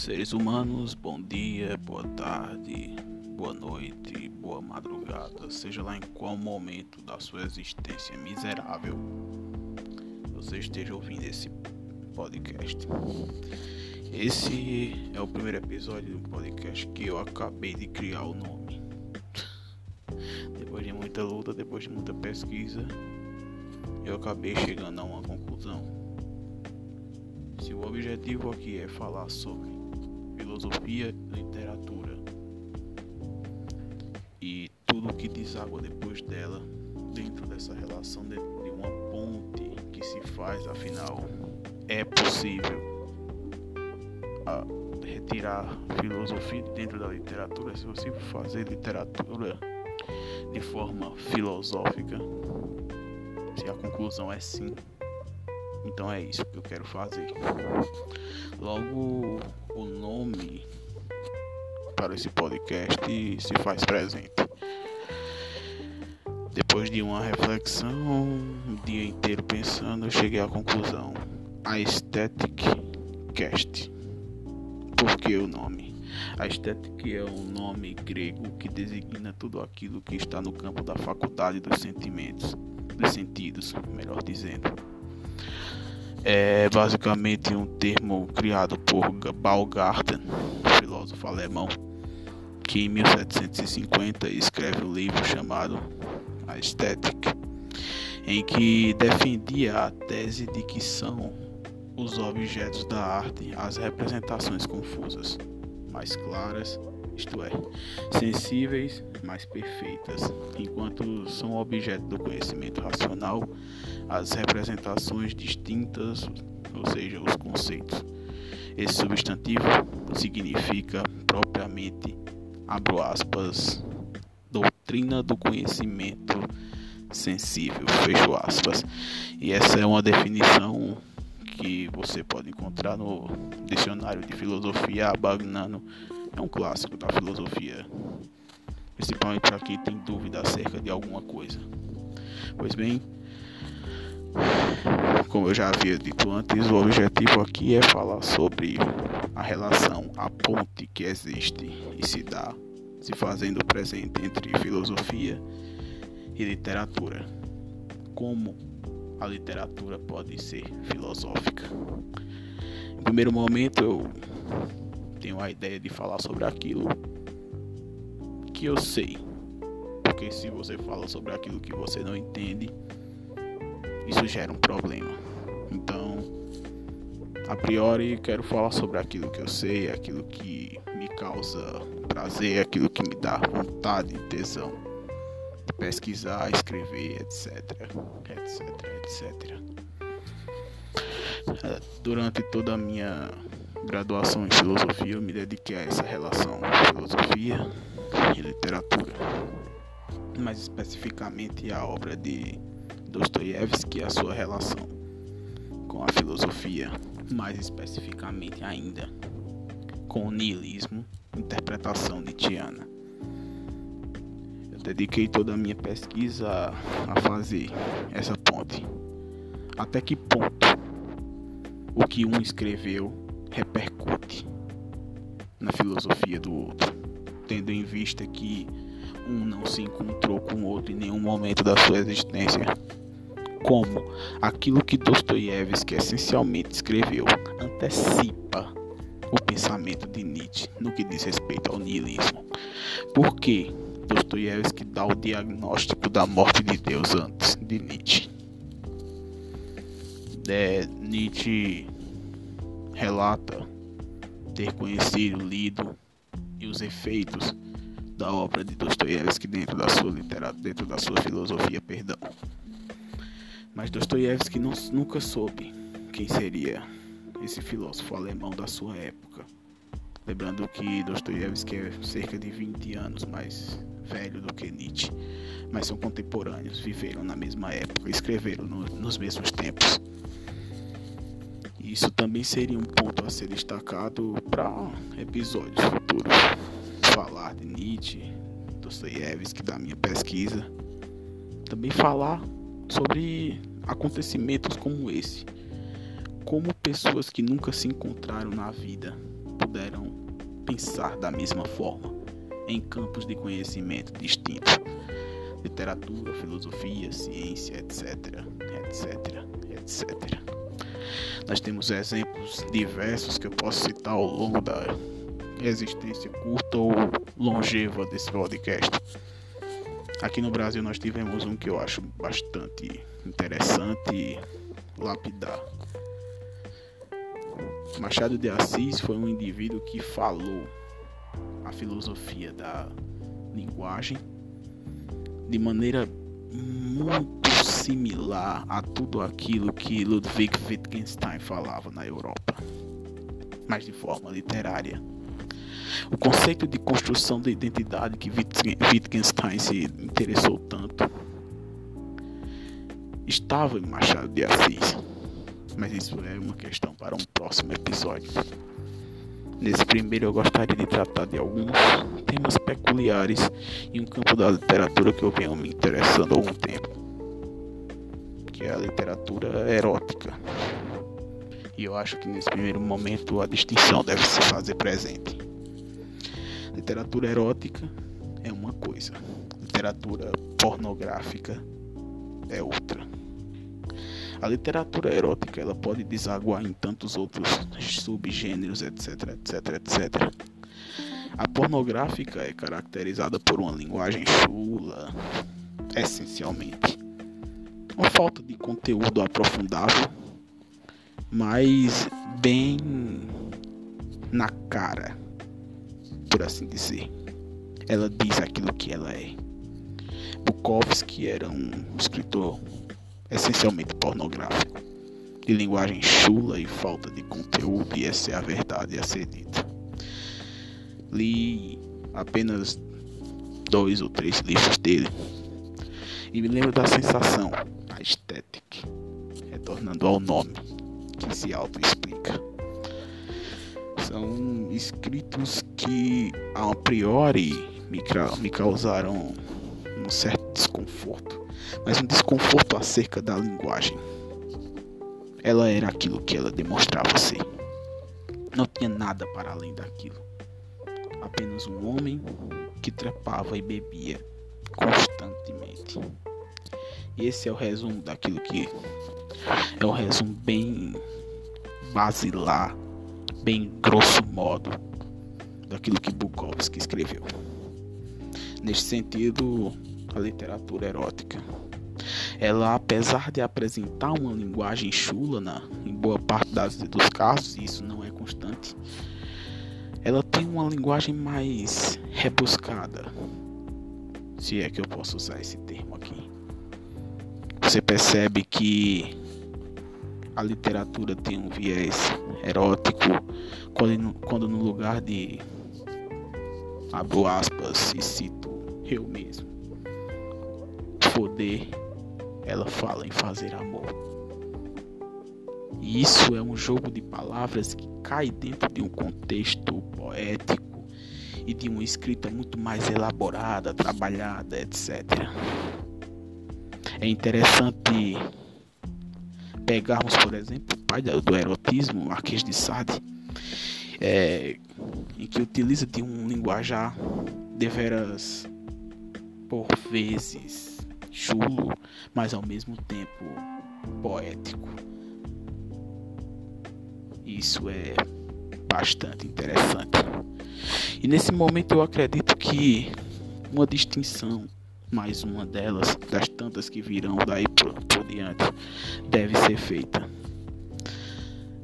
seres humanos, bom dia, boa tarde, boa noite, boa madrugada, seja lá em qual momento da sua existência miserável você esteja ouvindo esse podcast. Esse é o primeiro episódio do podcast que eu acabei de criar o nome. Depois de muita luta, depois de muita pesquisa, eu acabei chegando a uma conclusão se o objetivo aqui é falar sobre filosofia e literatura e tudo que deságua depois dela, dentro dessa relação de uma ponte que se faz, afinal, é possível retirar filosofia dentro da literatura se você fazer literatura de forma filosófica. Se a conclusão é sim, então é isso que eu quero fazer. Logo, o nome para esse podcast se faz presente. Depois de uma reflexão, um dia inteiro pensando, eu cheguei à conclusão: a Aesthetic Cast. Por que o nome? A estética é um nome grego que designa tudo aquilo que está no campo da faculdade dos sentimentos, dos sentidos, melhor dizendo é basicamente um termo criado por Baumgarten, filósofo alemão, que em 1750 escreve um livro chamado A Estética, em que defendia a tese de que são os objetos da arte as representações confusas, mais claras, isto é, sensíveis, mais perfeitas, enquanto são objeto do conhecimento racional as representações distintas, ou seja, os conceitos. Esse substantivo significa propriamente, abro aspas, doutrina do conhecimento sensível, fecho aspas. E essa é uma definição que você pode encontrar no dicionário de filosofia Bagnano. É um clássico da filosofia, principalmente para quem tem dúvida acerca de alguma coisa. Pois bem, como eu já havia dito antes, o objetivo aqui é falar sobre a relação, a ponte que existe e se dá, se fazendo presente entre filosofia e literatura. Como a literatura pode ser filosófica. Em primeiro momento, eu tenho a ideia de falar sobre aquilo que eu sei. Porque se você fala sobre aquilo que você não entende, isso gera um problema. Então, a priori, quero falar sobre aquilo que eu sei, aquilo que me causa prazer, aquilo que me dá vontade, tesão de pesquisar, escrever, etc, etc, etc. Durante toda a minha graduação em filosofia, eu me dediquei a essa relação filosofia e literatura, mais especificamente a obra de Dostoiévski a sua relação com a filosofia, mais especificamente ainda com o niilismo, interpretação nietzschiana. Eu dediquei toda a minha pesquisa a fazer essa ponte. Até que ponto o que um escreveu repercute na filosofia do outro, tendo em vista que um não se encontrou com o outro em nenhum momento da sua existência como aquilo que Dostoiévski essencialmente escreveu antecipa o pensamento de Nietzsche no que diz respeito ao niilismo. Por que Dostoiévski dá o diagnóstico da morte de Deus antes de Nietzsche? É, Nietzsche relata ter conhecido, lido e os efeitos da obra de Dostoiévski dentro da sua literatura, dentro da sua filosofia, perdão. Mas Dostoiévski nunca soube quem seria esse filósofo alemão da sua época. Lembrando que Dostoiévski é cerca de 20 anos mais velho do que Nietzsche, mas são contemporâneos, viveram na mesma época, escreveram no, nos mesmos tempos. Isso também seria um ponto a ser destacado para episódios futuros. Falar de Nietzsche, Dostoiévski, da minha pesquisa. Também falar sobre acontecimentos como esse. Como pessoas que nunca se encontraram na vida puderam pensar da mesma forma em campos de conhecimento distintos literatura, filosofia, ciência, etc, etc, etc. Nós temos exemplos diversos que eu posso citar ao longo da existência curta ou longeva desse podcast. Aqui no Brasil nós tivemos um que eu acho bastante interessante lapidar. Machado de Assis foi um indivíduo que falou a filosofia da linguagem de maneira muito similar a tudo aquilo que Ludwig Wittgenstein falava na Europa, mas de forma literária. O conceito de construção da identidade que Wittgenstein se interessou tanto estava em Machado de Assis, mas isso é uma questão para um próximo episódio. Nesse primeiro, eu gostaria de tratar de alguns temas peculiares em um campo da literatura que eu venho me interessando há algum tempo, que é a literatura erótica. E eu acho que nesse primeiro momento a distinção deve se fazer presente. Literatura erótica é uma coisa, literatura pornográfica é outra. A literatura erótica ela pode desaguar em tantos outros subgêneros, etc, etc, etc. A pornográfica é caracterizada por uma linguagem chula, essencialmente. Uma falta de conteúdo aprofundável, mas bem na cara, por assim dizer. Ela diz aquilo que ela é. Bukowski era um escritor essencialmente pornográfico, de linguagem chula e falta de conteúdo, e essa é a verdade a ser dita. Li apenas dois ou três livros dele e me lembro da sensação, a estética, retornando ao nome que se auto-explica. São escritos que a priori me, me causaram um certo desconforto mas um desconforto acerca da linguagem. Ela era aquilo que ela demonstrava ser. Não tinha nada para além daquilo. Apenas um homem que trepava e bebia constantemente. E esse é o resumo daquilo que é um resumo bem basilar, bem grosso modo daquilo que Bukowski escreveu. Neste sentido, a literatura erótica. Ela, apesar de apresentar uma linguagem chula na, em boa parte das, dos casos, e isso não é constante, ela tem uma linguagem mais rebuscada, se é que eu posso usar esse termo aqui. Você percebe que a literatura tem um viés erótico quando, quando no lugar de abro aspas e cito eu mesmo poder, ela fala em fazer amor. E isso é um jogo de palavras que cai dentro de um contexto poético e de uma escrita muito mais elaborada, trabalhada, etc. É interessante pegarmos, por exemplo, o pai do erotismo, Marquês de Sade, é, em que utiliza de um linguajar deveras por vezes chulo, mas ao mesmo tempo poético. Isso é bastante interessante. E nesse momento eu acredito que uma distinção, mais uma delas, das tantas que virão daí por, por diante, deve ser feita.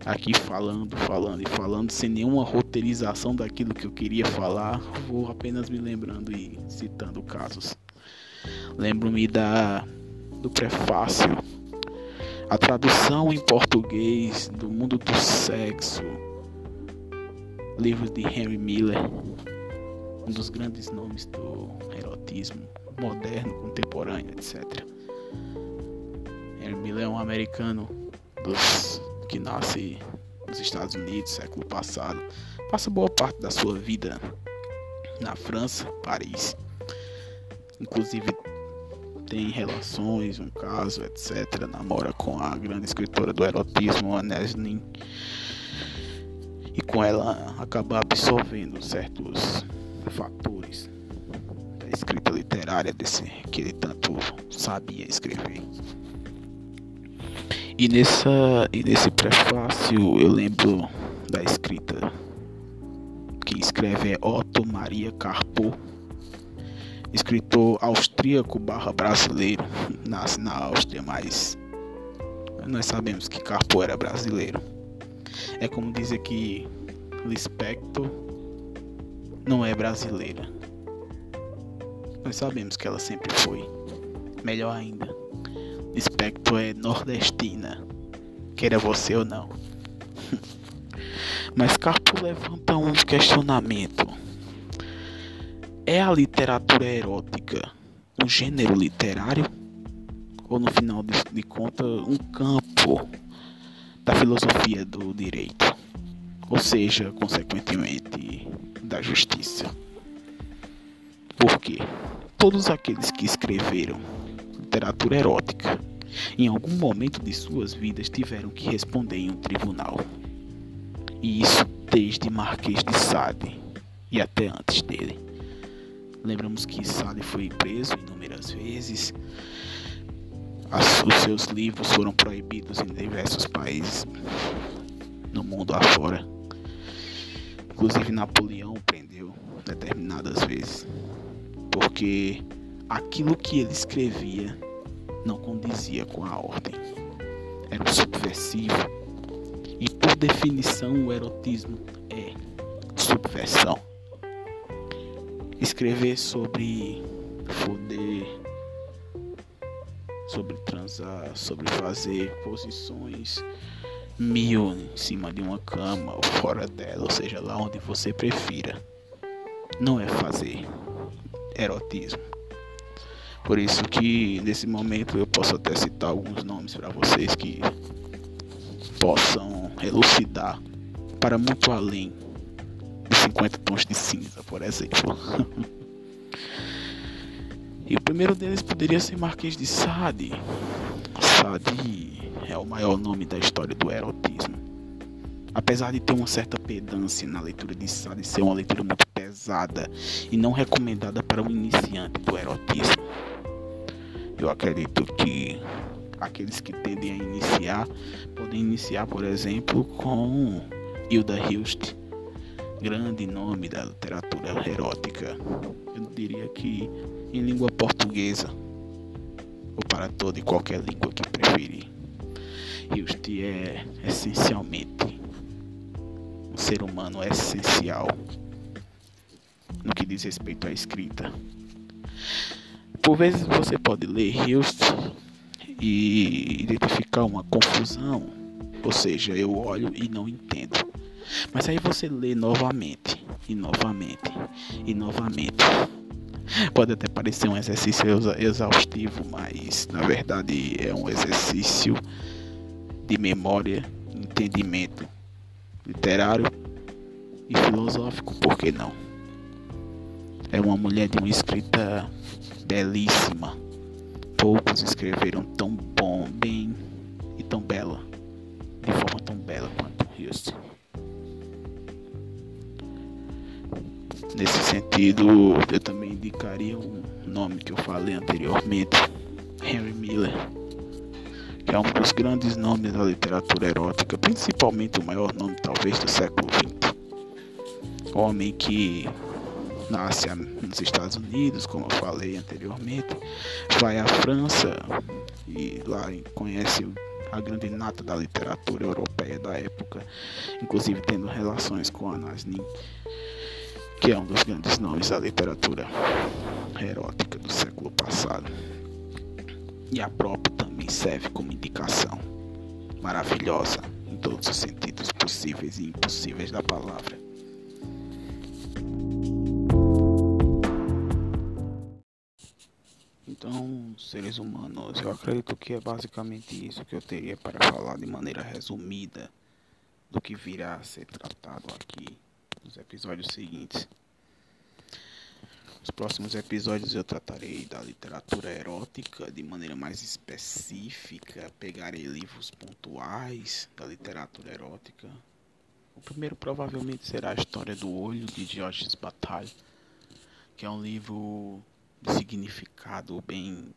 Aqui falando, falando e falando, sem nenhuma roteirização daquilo que eu queria falar, vou apenas me lembrando e citando casos. Lembro-me da do prefácio, a tradução em português do Mundo do Sexo, livro de Henry Miller, um dos grandes nomes do erotismo moderno, contemporâneo, etc. Henry Miller é um americano dos, que nasce nos Estados Unidos, século passado, passa boa parte da sua vida na França, Paris. Inclusive tem relações, um caso, etc. Namora com a grande escritora do erotismo, Anne Nin. e com ela acabar absorvendo certos fatores da escrita literária desse que ele tanto sabia escrever. E nessa e nesse prefácio eu lembro da escrita que escreve é Otto Maria Carpo, escritor austríaco barra brasileiro, nasce na Áustria, mas nós sabemos que Carpo era brasileiro. É como dizer que Lispector não é brasileira. Nós sabemos que ela sempre foi. Melhor ainda, Lispector é nordestina, queira você ou não. Mas Carpo levanta um questionamento. É a literatura erótica um gênero literário? Ou no final de, de contas, um campo da filosofia do direito? Ou seja, consequentemente, da justiça? Por quê? Todos aqueles que escreveram literatura erótica em algum momento de suas vidas tiveram que responder em um tribunal. E isso desde Marquês de Sade e até antes dele. Lembramos que Sade foi preso inúmeras vezes. As, os seus livros foram proibidos em diversos países no mundo afora. Inclusive Napoleão prendeu determinadas vezes. Porque aquilo que ele escrevia não condizia com a ordem. Era subversivo e por definição, o erotismo é subversão. Escrever sobre foder, sobre transar, sobre fazer posições mil em cima de uma cama ou fora dela, ou seja, lá onde você prefira. Não é fazer erotismo. Por isso que nesse momento eu posso até citar alguns nomes para vocês que possam elucidar para muito além de 50 tons de cinza, por exemplo. e o primeiro deles poderia ser Marquês de Sade. Sade é o maior nome da história do erotismo. Apesar de ter uma certa pedância na leitura de Sade ser uma leitura muito pesada e não recomendada para um iniciante do erotismo, eu acredito que aqueles que tendem a iniciar podem iniciar, por exemplo, com Hilda Hilst, grande nome da literatura erótica. Eu diria que em língua portuguesa ou para toda e qualquer língua que preferir. Hilst é essencialmente um ser humano essencial no que diz respeito à escrita. Por vezes você pode ler Hilst e identificar uma confusão, ou seja, eu olho e não entendo. Mas aí você lê novamente, e novamente, e novamente. Pode até parecer um exercício exaustivo, mas na verdade é um exercício de memória, entendimento literário e filosófico, por que não? É uma mulher de uma escrita belíssima poucos escreveram tão bom, bem e tão bela, de forma tão bela quanto Houston. Nesse sentido, eu também indicaria um nome que eu falei anteriormente, Henry Miller, que é um dos grandes nomes da literatura erótica, principalmente o maior nome talvez do século XX. Homem que nasce nos Estados Unidos, como eu falei anteriormente, vai à França e lá conhece a grande nata da literatura europeia da época, inclusive tendo relações com Anna Nin, que é um dos grandes nomes da literatura erótica do século passado. E a própria também serve como indicação maravilhosa em todos os sentidos possíveis e impossíveis da palavra. Seres humanos, eu acredito que é basicamente isso que eu teria para falar de maneira resumida do que virá a ser tratado aqui nos episódios seguintes. Nos próximos episódios eu tratarei da literatura erótica de maneira mais específica, pegarei livros pontuais da literatura erótica, O primeiro provavelmente será a História do Olho de Georges Bataille, que é um livro de significado bem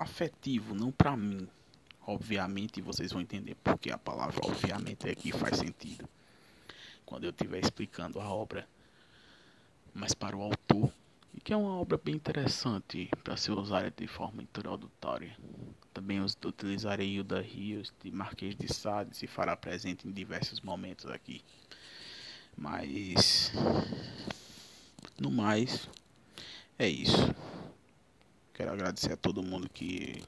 afetivo, não para mim. Obviamente vocês vão entender porque a palavra obviamente aqui faz sentido quando eu estiver explicando a obra, mas para o autor, e que é uma obra bem interessante para ser usada de forma introdutória. Também utilizarei o da Rios de Marquês de Sade, se fará presente em diversos momentos aqui. Mas no mais é isso. Quero agradecer a todo mundo que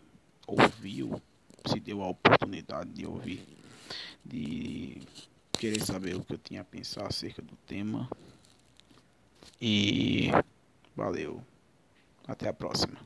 ouviu, se deu a oportunidade de ouvir, de querer saber o que eu tinha a pensar acerca do tema. E valeu. Até a próxima.